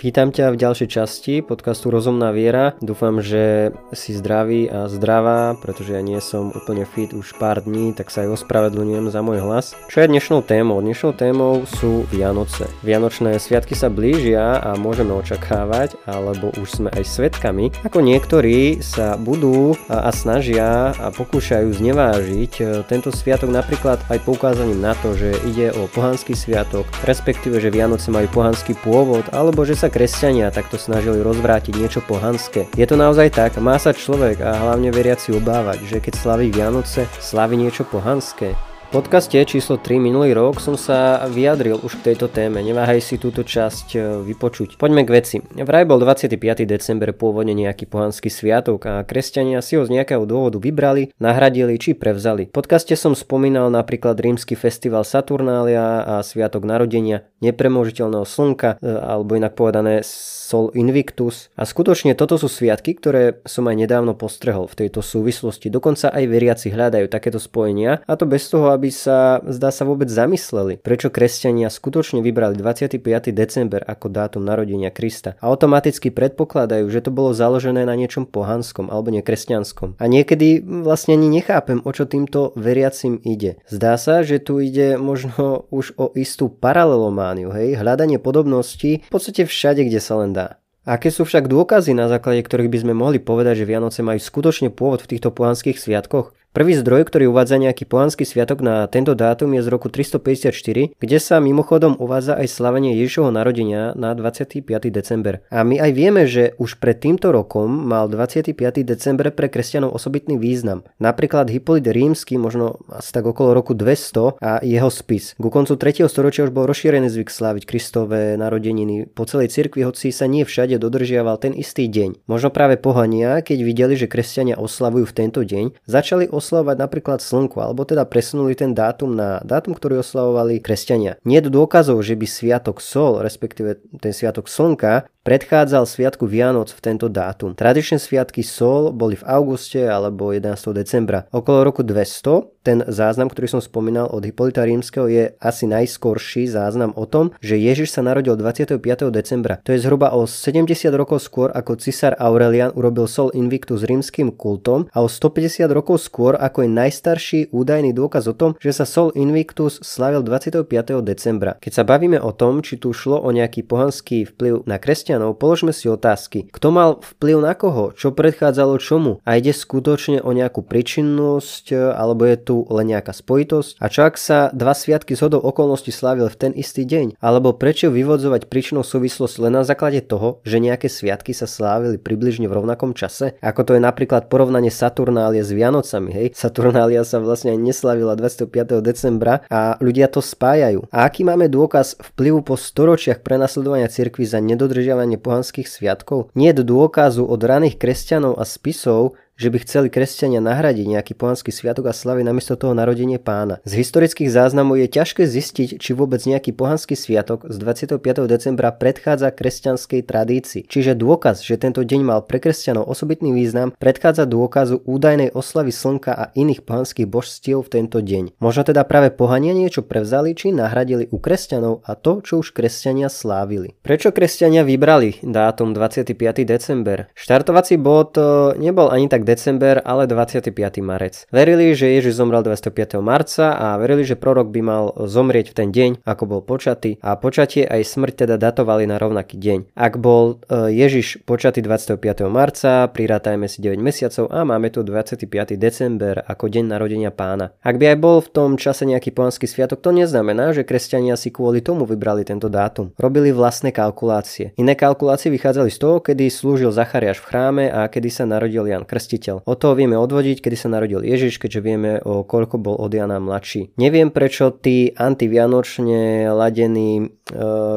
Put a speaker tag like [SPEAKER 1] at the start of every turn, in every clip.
[SPEAKER 1] Vítam ťa v ďalšej časti podcastu Rozumná viera. Dúfam, že si zdravý a zdravá, pretože ja nie som úplne fit už pár dní, tak sa aj ospravedlňujem za môj hlas. Čo je dnešnou témou? Dnešnou témou sú Vianoce. Vianočné sviatky sa blížia a môžeme očakávať, alebo už sme aj svetkami, ako niektorí sa budú a, snažia a pokúšajú znevážiť e, tento sviatok napríklad aj poukázaním na to, že ide o pohanský sviatok, respektíve, že Vianoce majú pohanský pôvod, alebo že sa kresťania takto snažili rozvrátiť niečo pohanské. Je to naozaj tak? Má sa človek a hlavne veriaci obávať, že keď slaví Vianoce, slaví niečo pohanské? Podcaste číslo 3 minulý rok som sa vyjadril už k tejto téme, neváhaj si túto časť e, vypočuť. Poďme k veci. Vraj bol 25. december pôvodne nejaký pohanský sviatok a kresťania si ho z nejakého dôvodu vybrali, nahradili či prevzali. V podcaste som spomínal napríklad rímsky festival Saturnália a sviatok narodenia nepremožiteľného slnka, e, alebo inak povedané Sol Invictus. A skutočne toto sú sviatky, ktoré som aj nedávno postrehol v tejto súvislosti. Dokonca aj veriaci hľadajú takéto spojenia a to bez toho, aby sa, zdá sa, vôbec zamysleli, prečo kresťania skutočne vybrali 25. december ako dátum narodenia Krista. A automaticky predpokladajú, že to bolo založené na niečom pohanskom alebo nekresťanskom. A niekedy vlastne ani nechápem, o čo týmto veriacim ide. Zdá sa, že tu ide možno už o istú paralelomániu, hej, hľadanie podobností v podstate všade, kde sa len dá. Aké sú však dôkazy, na základe ktorých by sme mohli povedať, že Vianoce majú skutočne pôvod v týchto pohanských sviatkoch? Prvý zdroj, ktorý uvádza nejaký pohanský sviatok na tento dátum je z roku 354, kde sa mimochodom uvádza aj slavenie Ježišovho narodenia na 25. december. A my aj vieme, že už pred týmto rokom mal 25. december pre kresťanov osobitný význam. Napríklad Hippolyt Rímsky, možno asi tak okolo roku 200 a jeho spis. Ku koncu 3. storočia už bol rozšírený zvyk sláviť Kristové narodeniny po celej cirkvi, hoci sa nie všade dodržiaval ten istý deň. Možno práve pohania, keď videli, že kresťania oslavujú v tento deň, začali oslavovať napríklad slnko, alebo teda presunuli ten dátum na dátum, ktorý oslavovali kresťania. Nie je dôkazov, že by sviatok Sol, respektíve ten sviatok slnka, predchádzal sviatku Vianoc v tento dátum. Tradičné sviatky Sol boli v auguste alebo 11. decembra. Okolo roku 200 ten záznam, ktorý som spomínal od Hippolyta Rímskeho je asi najskorší záznam o tom, že Ježiš sa narodil 25. decembra. To je zhruba o 70 rokov skôr ako cisár Aurelian urobil Sol Invictus rímským kultom a o 150 rokov skôr ako je najstarší údajný dôkaz o tom, že sa Sol Invictus slavil 25. decembra. Keď sa bavíme o tom, či tu šlo o nejaký pohanský vplyv na kresťanstvo, kresťanov, položme si otázky. Kto mal vplyv na koho? Čo predchádzalo čomu? A ide skutočne o nejakú príčinnosť, alebo je tu len nejaká spojitosť? A čo ak sa dva sviatky z hodou okolností slávil v ten istý deň? Alebo prečo vyvodzovať príčinnou súvislosť len na základe toho, že nejaké sviatky sa slávili približne v rovnakom čase? Ako to je napríklad porovnanie Saturnálie s Vianocami, hej? Saturnália sa vlastne aj neslavila 25. decembra a ľudia to spájajú. A aký máme dôkaz vplyvu po storočiach prenasledovania cirkvi za nedodržiavanie uctievanie pohanských sviatkov? Nie dôkazu od raných kresťanov a spisov, že by chceli kresťania nahradiť nejaký pohanský sviatok a slavy namiesto toho narodenie pána. Z historických záznamov je ťažké zistiť, či vôbec nejaký pohanský sviatok z 25. decembra predchádza kresťanskej tradícii. Čiže dôkaz, že tento deň mal pre kresťanov osobitný význam, predchádza dôkazu údajnej oslavy slnka a iných pohanských božstiev v tento deň. Možno teda práve pohania niečo prevzali či nahradili u kresťanov a to, čo už kresťania slávili. Prečo kresťania vybrali dátum 25. december? Štartovací bod eh, nebol ani tak december, ale 25. marec. Verili, že Ježiš zomrel 25. marca a verili, že prorok by mal zomrieť v ten deň, ako bol počatý a počatie aj smrť teda datovali na rovnaký deň. Ak bol e, Ježiš počatý 25. marca, prirátajme si 9 mesiacov a máme tu 25. december ako deň narodenia pána. Ak by aj bol v tom čase nejaký pohanský sviatok, to neznamená, že kresťania si kvôli tomu vybrali tento dátum. Robili vlastné kalkulácie. Iné kalkulácie vychádzali z toho, kedy slúžil Zachariáš v chráme a kedy sa narodil Jan Krstiteľ spasiteľ. Od toho vieme odvodiť, kedy sa narodil Ježiš, keďže vieme, o koľko bol od Jana mladší. Neviem, prečo tí antivianočne ladení e,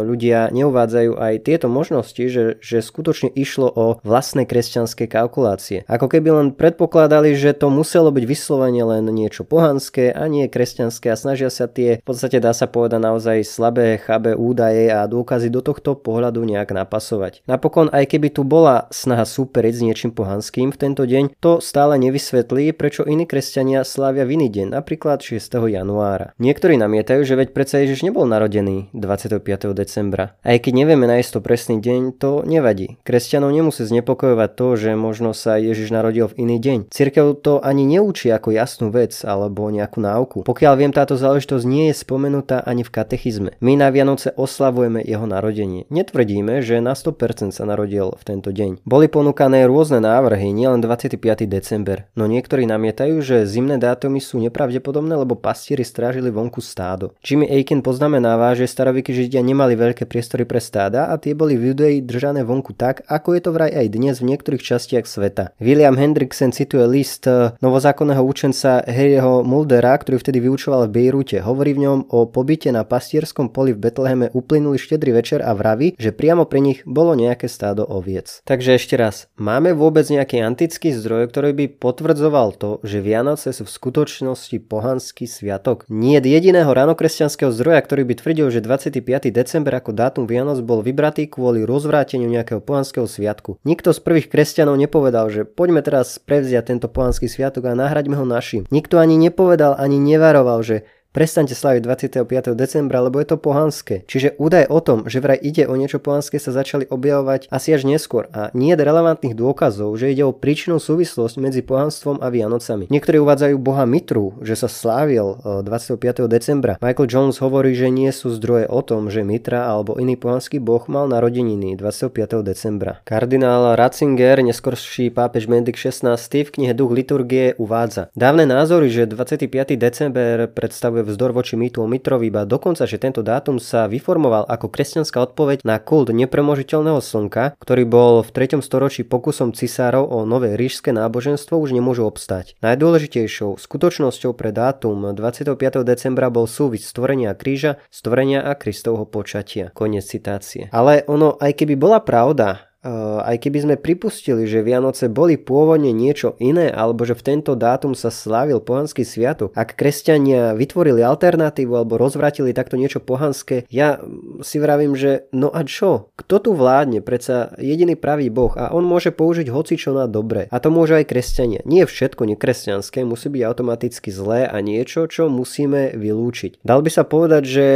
[SPEAKER 1] ľudia neuvádzajú aj tieto možnosti, že, že skutočne išlo o vlastné kresťanské kalkulácie. Ako keby len predpokladali, že to muselo byť vyslovene len niečo pohanské a nie kresťanské a snažia sa tie, v podstate dá sa povedať naozaj slabé, chabé údaje a dôkazy do tohto pohľadu nejak napasovať. Napokon, aj keby tu bola snaha súperiť s niečím pohanským v tento deň, to stále nevysvetlí, prečo iní kresťania slávia v iný deň, napríklad 6. januára. Niektorí namietajú, že veď predsa Ježiš nebol narodený 25. decembra. Aj keď nevieme nájsť to presný deň, to nevadí. Kresťanov nemusí znepokojovať to, že možno sa Ježiš narodil v iný deň. Cirkev to ani neučí ako jasnú vec alebo nejakú náuku. Pokiaľ viem, táto záležitosť nie je spomenutá ani v katechizme. My na Vianoce oslavujeme jeho narodenie. Netvrdíme, že na 100% sa narodil v tento deň. Boli ponúkané rôzne návrhy, nielen 25. december, no niektorí namietajú, že zimné dátumy sú nepravdepodobné, lebo pastieri strážili vonku stádo. Jimmy Aiken poznamenáva, že staroveky Židia nemali veľké priestory pre stáda a tie boli v Judei držané vonku tak, ako je to vraj aj dnes v niektorých častiach sveta. William Hendrickson cituje list eh, novozákonného učenca Harryho Muldera, ktorý vtedy vyučoval v Bejrute. Hovorí v ňom o pobyte na pastierskom poli v Betleheme uplynulý štedrý večer a vraví, že priamo pri nich bolo nejaké stádo oviec. Takže ešte raz, máme vôbec nejaký antický zdroj, ktorý by potvrdzoval to, že Vianoce sú v skutočnosti pohanský sviatok? Nie jediného ranokresťanského zdroja, ktorý by tvrdil, že 25. december ako dátum Vianoc bol vybratý kvôli rozvráteniu nejakého pohanského sviatku. Nikto z prvých kresťanov nepovedal, že poďme teraz prevziať tento pohanský sviatok a nahraďme ho našim. Nikto ani nepovedal, ani nevaroval, že Prestaňte slaviť 25. decembra, lebo je to pohanské. Čiže údaj o tom, že vraj ide o niečo pohanské sa začali objavovať asi až neskôr a nie je relevantných dôkazov, že ide o príčinú súvislosť medzi pohanstvom a Vianocami. Niektorí uvádzajú boha Mitru, že sa slávil 25. E, decembra. Michael Jones hovorí, že nie sú zdroje o tom, že Mitra alebo iný pohanský boh mal narodeniny 25. decembra. Kardinál Ratzinger, neskorší pápež Benedikt 16. v knihe Duch liturgie uvádza. Dávne názory, že 25. december predstavuje vzdor voči mýtu o Mitrovi, iba dokonca, že tento dátum sa vyformoval ako kresťanská odpoveď na kult nepremožiteľného slnka, ktorý bol v 3. storočí pokusom cisárov o nové ríšske náboženstvo už nemôžu obstať. Najdôležitejšou skutočnosťou pre dátum 25. decembra bol súvis stvorenia kríža, stvorenia a Kristovho počatia. Konec citácie. Ale ono, aj keby bola pravda, aj keby sme pripustili, že Vianoce boli pôvodne niečo iné, alebo že v tento dátum sa slávil pohanský sviatok, ak kresťania vytvorili alternatívu alebo rozvratili takto niečo pohanské, ja si vravím, že no a čo? Kto tu vládne? Predsa jediný pravý Boh a on môže použiť hoci čo na dobre. A to môže aj kresťania. Nie všetko nekresťanské musí byť automaticky zlé a niečo, čo musíme vylúčiť. Dal by sa povedať, že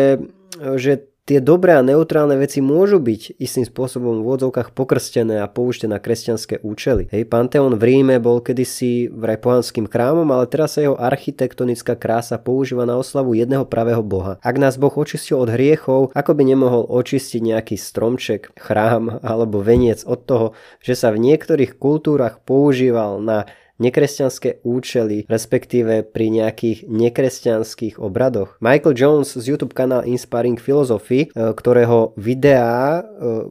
[SPEAKER 1] že tie dobré a neutrálne veci môžu byť istým spôsobom v odzovkách pokrstené a použité na kresťanské účely. Hej, Panteón v Ríme bol kedysi vraj pohanským chrámom, ale teraz sa jeho architektonická krása používa na oslavu jedného pravého boha. Ak nás Boh očistil od hriechov, ako by nemohol očistiť nejaký stromček, chrám alebo veniec od toho, že sa v niektorých kultúrach používal na nekresťanské účely, respektíve pri nejakých nekresťanských obradoch. Michael Jones z YouTube kanál Inspiring Philosophy, e, ktorého videá e,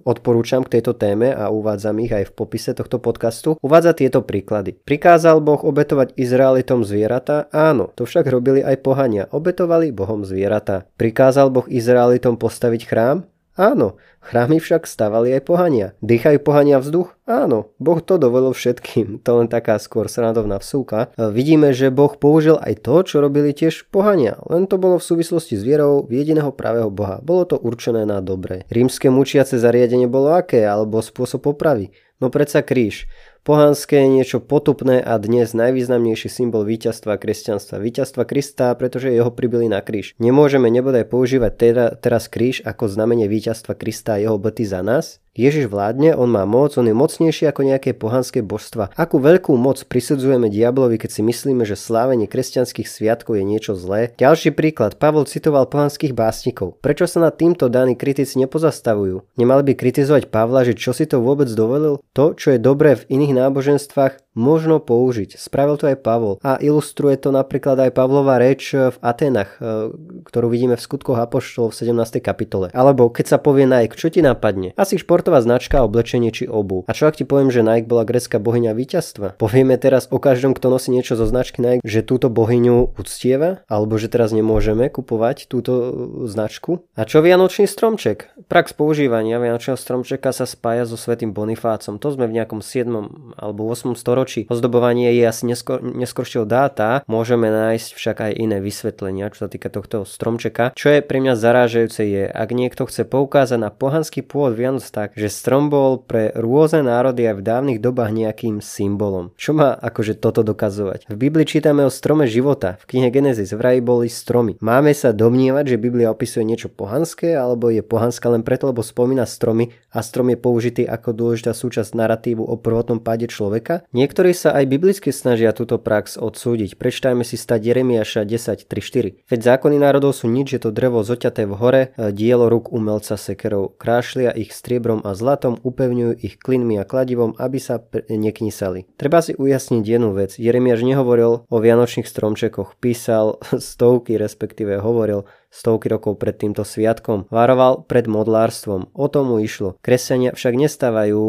[SPEAKER 1] odporúčam k tejto téme a uvádzam ich aj v popise tohto podcastu, uvádza tieto príklady. Prikázal Boh obetovať Izraelitom zvieratá? Áno, to však robili aj pohania. Obetovali Bohom zvieratá. Prikázal Boh Izraelitom postaviť chrám? Áno, chrámy však stavali aj pohania. Dýchajú pohania vzduch? Áno, Boh to dovolil všetkým. To len taká skôr srandovná vsúka. Vidíme, že Boh použil aj to, čo robili tiež pohania. Len to bolo v súvislosti s vierou v jediného pravého Boha. Bolo to určené na dobré. Rímske mučiace zariadenie bolo aké? Alebo spôsob popravy? No predsa kríž. Pohanské niečo potupné a dnes najvýznamnejší symbol víťazstva kresťanstva. Víťazstva Krista, pretože jeho pribili na kríž. Nemôžeme nebodaj používať teda, teraz kríž ako znamenie víťazstva Krista a jeho boty za nás? Ježiš vládne, on má moc, on je mocnejší ako nejaké pohanské božstva. Akú veľkú moc prisudzujeme diablovi, keď si myslíme, že slávenie kresťanských sviatkov je niečo zlé? Ďalší príklad, Pavol citoval pohanských básnikov. Prečo sa nad týmto daní kritici nepozastavujú? Nemali by kritizovať Pavla, že čo si to vôbec dovolil? To, čo je dobré v iných náboženstvách, možno použiť. Spravil to aj Pavol a ilustruje to napríklad aj Pavlova reč v Atenách, e, ktorú vidíme v skutkoch Apoštolov v 17. kapitole. Alebo keď sa povie Nike, čo ti napadne? Asi športová značka, oblečenie či obu. A čo ak ti poviem, že Nike bola grecká bohyňa víťazstva? Povieme teraz o každom, kto nosí niečo zo značky Nike, že túto bohyňu uctieva? Alebo že teraz nemôžeme kupovať túto e, značku? A čo Vianočný stromček? Prax používania Vianočného stromčeka sa spája so svetým Bonifácom. To sme v nejakom 7. alebo 8. storočí storočí. Ozdobovanie je asi neskôr, neskôršieho dáta, môžeme nájsť však aj iné vysvetlenia, čo sa týka tohto stromčeka. Čo je pre mňa zarážajúce je, ak niekto chce poukázať na pohanský pôvod Vianoc tak, že strom bol pre rôzne národy aj v dávnych dobách nejakým symbolom. Čo má akože toto dokazovať? V Biblii čítame o strome života. V knihe Genesis vraj boli stromy. Máme sa domnievať, že Biblia opisuje niečo pohanské, alebo je pohanská len preto, lebo spomína stromy a strom je použitý ako dôležitá súčasť narratívu o prvotnom páde človeka? Niektorí sa aj biblicky snažia túto prax odsúdiť. Prečtajme si stať Jeremiaša 10.3.4. Veď zákony národov sú nič, že to drevo zoťaté v hore, dielo rúk umelca sekerov. Krášlia ich striebrom a zlatom, upevňujú ich klinmi a kladivom, aby sa neknisali. Treba si ujasniť jednu vec. Jeremiáš nehovoril o vianočných stromčekoch, písal stovky, respektíve hovoril stovky rokov pred týmto sviatkom. Varoval pred modlárstvom. O tomu išlo. Kresťania však nestávajú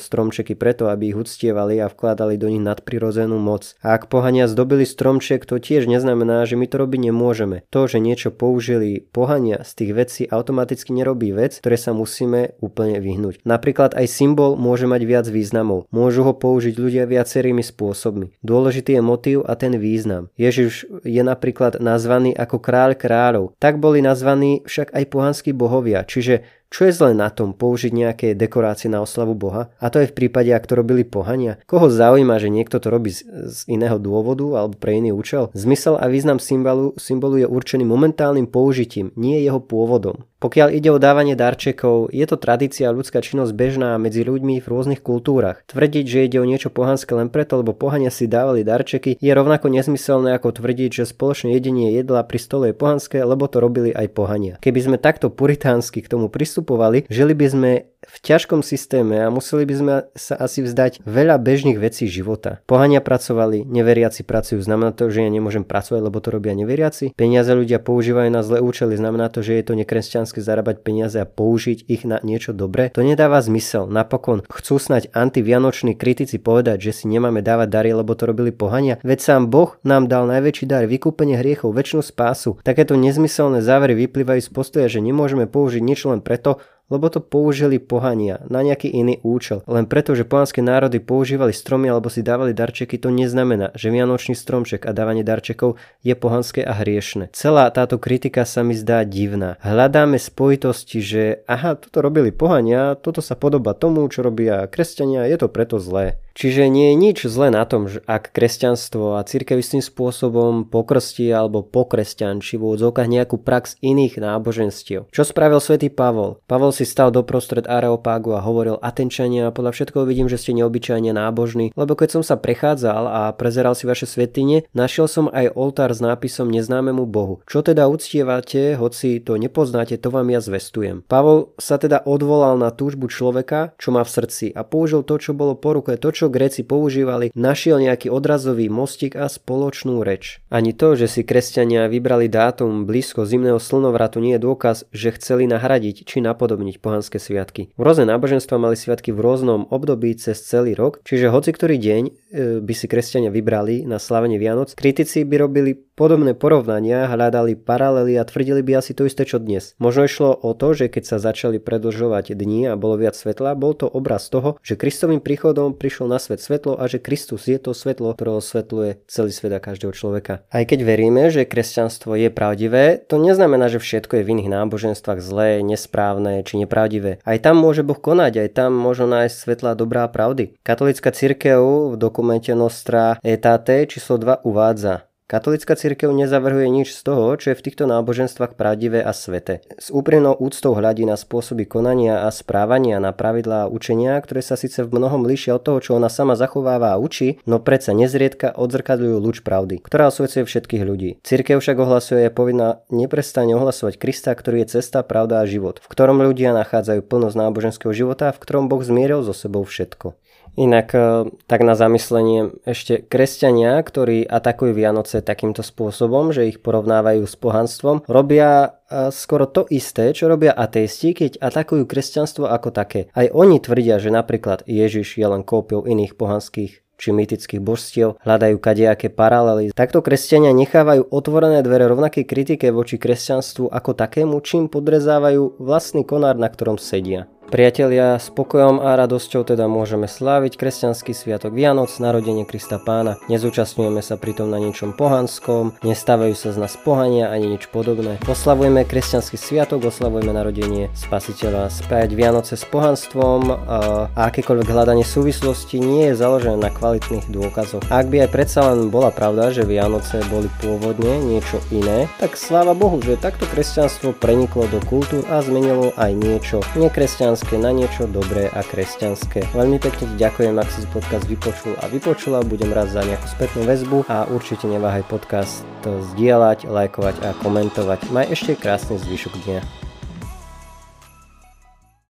[SPEAKER 1] stromčeky preto, aby ich uctievali a vkladali do nich nadprirodzenú moc. A ak pohania zdobili stromček, to tiež neznamená, že my to robiť nemôžeme. To, že niečo použili pohania z tých vecí automaticky nerobí vec, ktoré sa musíme úplne vyhnúť. Napríklad aj symbol môže mať viac významov. Môžu ho použiť ľudia viacerými spôsobmi. Dôležitý je motív a ten význam. Ježiš je napríklad nazvaný ako kráľ kráľov tak boli nazvaní však aj pohanskí bohovia, čiže čo je zle na tom použiť nejaké dekorácie na oslavu Boha? A to je v prípade, ak to robili pohania. Koho zaujíma, že niekto to robí z, z iného dôvodu alebo pre iný účel? Zmysel a význam symbolu, symbolu je určený momentálnym použitím, nie jeho pôvodom. Pokiaľ ide o dávanie darčekov, je to tradícia a ľudská činnosť bežná medzi ľuďmi v rôznych kultúrach. Tvrdiť, že ide o niečo pohanské len preto, lebo pohania si dávali darčeky, je rovnako nezmyselné ako tvrdiť, že spoločné jedenie jedla pri stole je pohanské, lebo to robili aj pohania. Keby sme takto puritánsky k tomu pristúpili, pristupovali, žili by sme v ťažkom systéme a museli by sme sa asi vzdať veľa bežných vecí života. Pohania pracovali, neveriaci pracujú, znamená to, že ja nemôžem pracovať, lebo to robia neveriaci. Peniaze ľudia používajú na zlé účely, znamená to, že je to nekresťanské zarábať peniaze a použiť ich na niečo dobré. To nedáva zmysel. Napokon chcú snať antivianoční kritici povedať, že si nemáme dávať dary, lebo to robili pohania. Veď sám Boh nám dal najväčší dar, vykúpenie hriechov, väčšinu spásu. Takéto nezmyselné závery vyplývajú z postoja, že nemôžeme použiť niečo len preto, lebo to použili pohania na nejaký iný účel. Len preto, že pohanské národy používali stromy alebo si dávali darčeky, to neznamená, že vianočný stromček a dávanie darčekov je pohanské a hriešne. Celá táto kritika sa mi zdá divná. Hľadáme spojitosti, že aha, toto robili pohania, toto sa podoba tomu, čo robia kresťania, je to preto zlé. Čiže nie je nič zlé na tom, že ak kresťanstvo a církev istým spôsobom pokrstí alebo pokresťančí v úvodzovkách nejakú prax iných náboženstiev. Čo spravil svätý Pavol? Pavol si stal doprostred Areopágu a hovoril Atenčania, podľa všetkoho vidím, že ste neobyčajne nábožní, lebo keď som sa prechádzal a prezeral si vaše svetine, našiel som aj oltár s nápisom neznámemu Bohu. Čo teda uctievate, hoci to nepoznáte, to vám ja zvestujem. Pavol sa teda odvolal na túžbu človeka, čo má v srdci a použil to, čo bolo po ruke, to, čo Gréci používali, našiel nejaký odrazový mostik a spoločnú reč. Ani to, že si kresťania vybrali dátum blízko zimného slnovratu nie je dôkaz, že chceli nahradiť či napodobniť pohanské sviatky. Rôzne náboženstva mali sviatky v rôznom období cez celý rok, čiže hoci ktorý deň by si kresťania vybrali na slavenie Vianoc, kritici by robili podobné porovnania, hľadali paralely a tvrdili by asi to isté čo dnes. Možno išlo o to, že keď sa začali predlžovať dni a bolo viac svetla, bol to obraz toho, že Kristovým príchodom prišlo na svet svetlo a že Kristus je to svetlo, ktoré osvetľuje celý svet a každého človeka. Aj keď veríme, že kresťanstvo je pravdivé, to neznamená, že všetko je v iných náboženstvách zlé, nesprávne či nepravdivé. Aj tam môže Boh konať, aj tam možno nájsť svetla dobrá pravdy. Katolická cirkev v dokumente Nostra Etate číslo 2 uvádza Katolická cirkev nezavrhuje nič z toho, čo je v týchto náboženstvách pravdivé a svete. S úprimnou úctou hľadí na spôsoby konania a správania, na pravidlá a učenia, ktoré sa síce v mnohom líšia od toho, čo ona sama zachováva a učí, no predsa nezriedka odzrkadľujú lúč pravdy, ktorá osvecuje všetkých ľudí. Cirkev však ohlasuje, je povinná neprestane ohlasovať Krista, ktorý je cesta, pravda a život, v ktorom ľudia nachádzajú plnosť náboženského života, v ktorom Boh zmieril so sebou všetko. Inak e, tak na zamyslenie ešte kresťania, ktorí atakujú Vianoce takýmto spôsobom, že ich porovnávajú s pohanstvom, robia e, skoro to isté, čo robia ateisti, keď atakujú kresťanstvo ako také. Aj oni tvrdia, že napríklad Ježiš je len kópiou iných pohanských či mýtických božstiev, hľadajú kadejaké paralely. Takto kresťania nechávajú otvorené dvere rovnakej kritike voči kresťanstvu ako takému, čím podrezávajú vlastný konár, na ktorom sedia. Priatelia, spokojom a radosťou teda môžeme sláviť kresťanský sviatok Vianoc, narodenie Krista Pána. Nezúčastňujeme sa pritom na ničom pohanskom, nestávajú sa z nás pohania ani nič podobné. Oslavujeme kresťanský sviatok, oslavujeme narodenie Spasiteľa. Spájať Vianoce s pohanstvom a akékoľvek hľadanie súvislosti nie je založené na kvalitných dôkazoch. Ak by aj predsa len bola pravda, že Vianoce boli pôvodne niečo iné, tak sláva Bohu, že takto kresťanstvo preniklo do kultúr a zmenilo aj niečo nekresťanské kresťanské na niečo dobré a kresťanské. Veľmi pekne ti ďakujem, ak si podcast vypočul a vypočula, budem rád za nejakú spätnú väzbu a určite neváhaj podcast zdieľať, lajkovať a komentovať. Maj ešte krásny zvyšok dňa.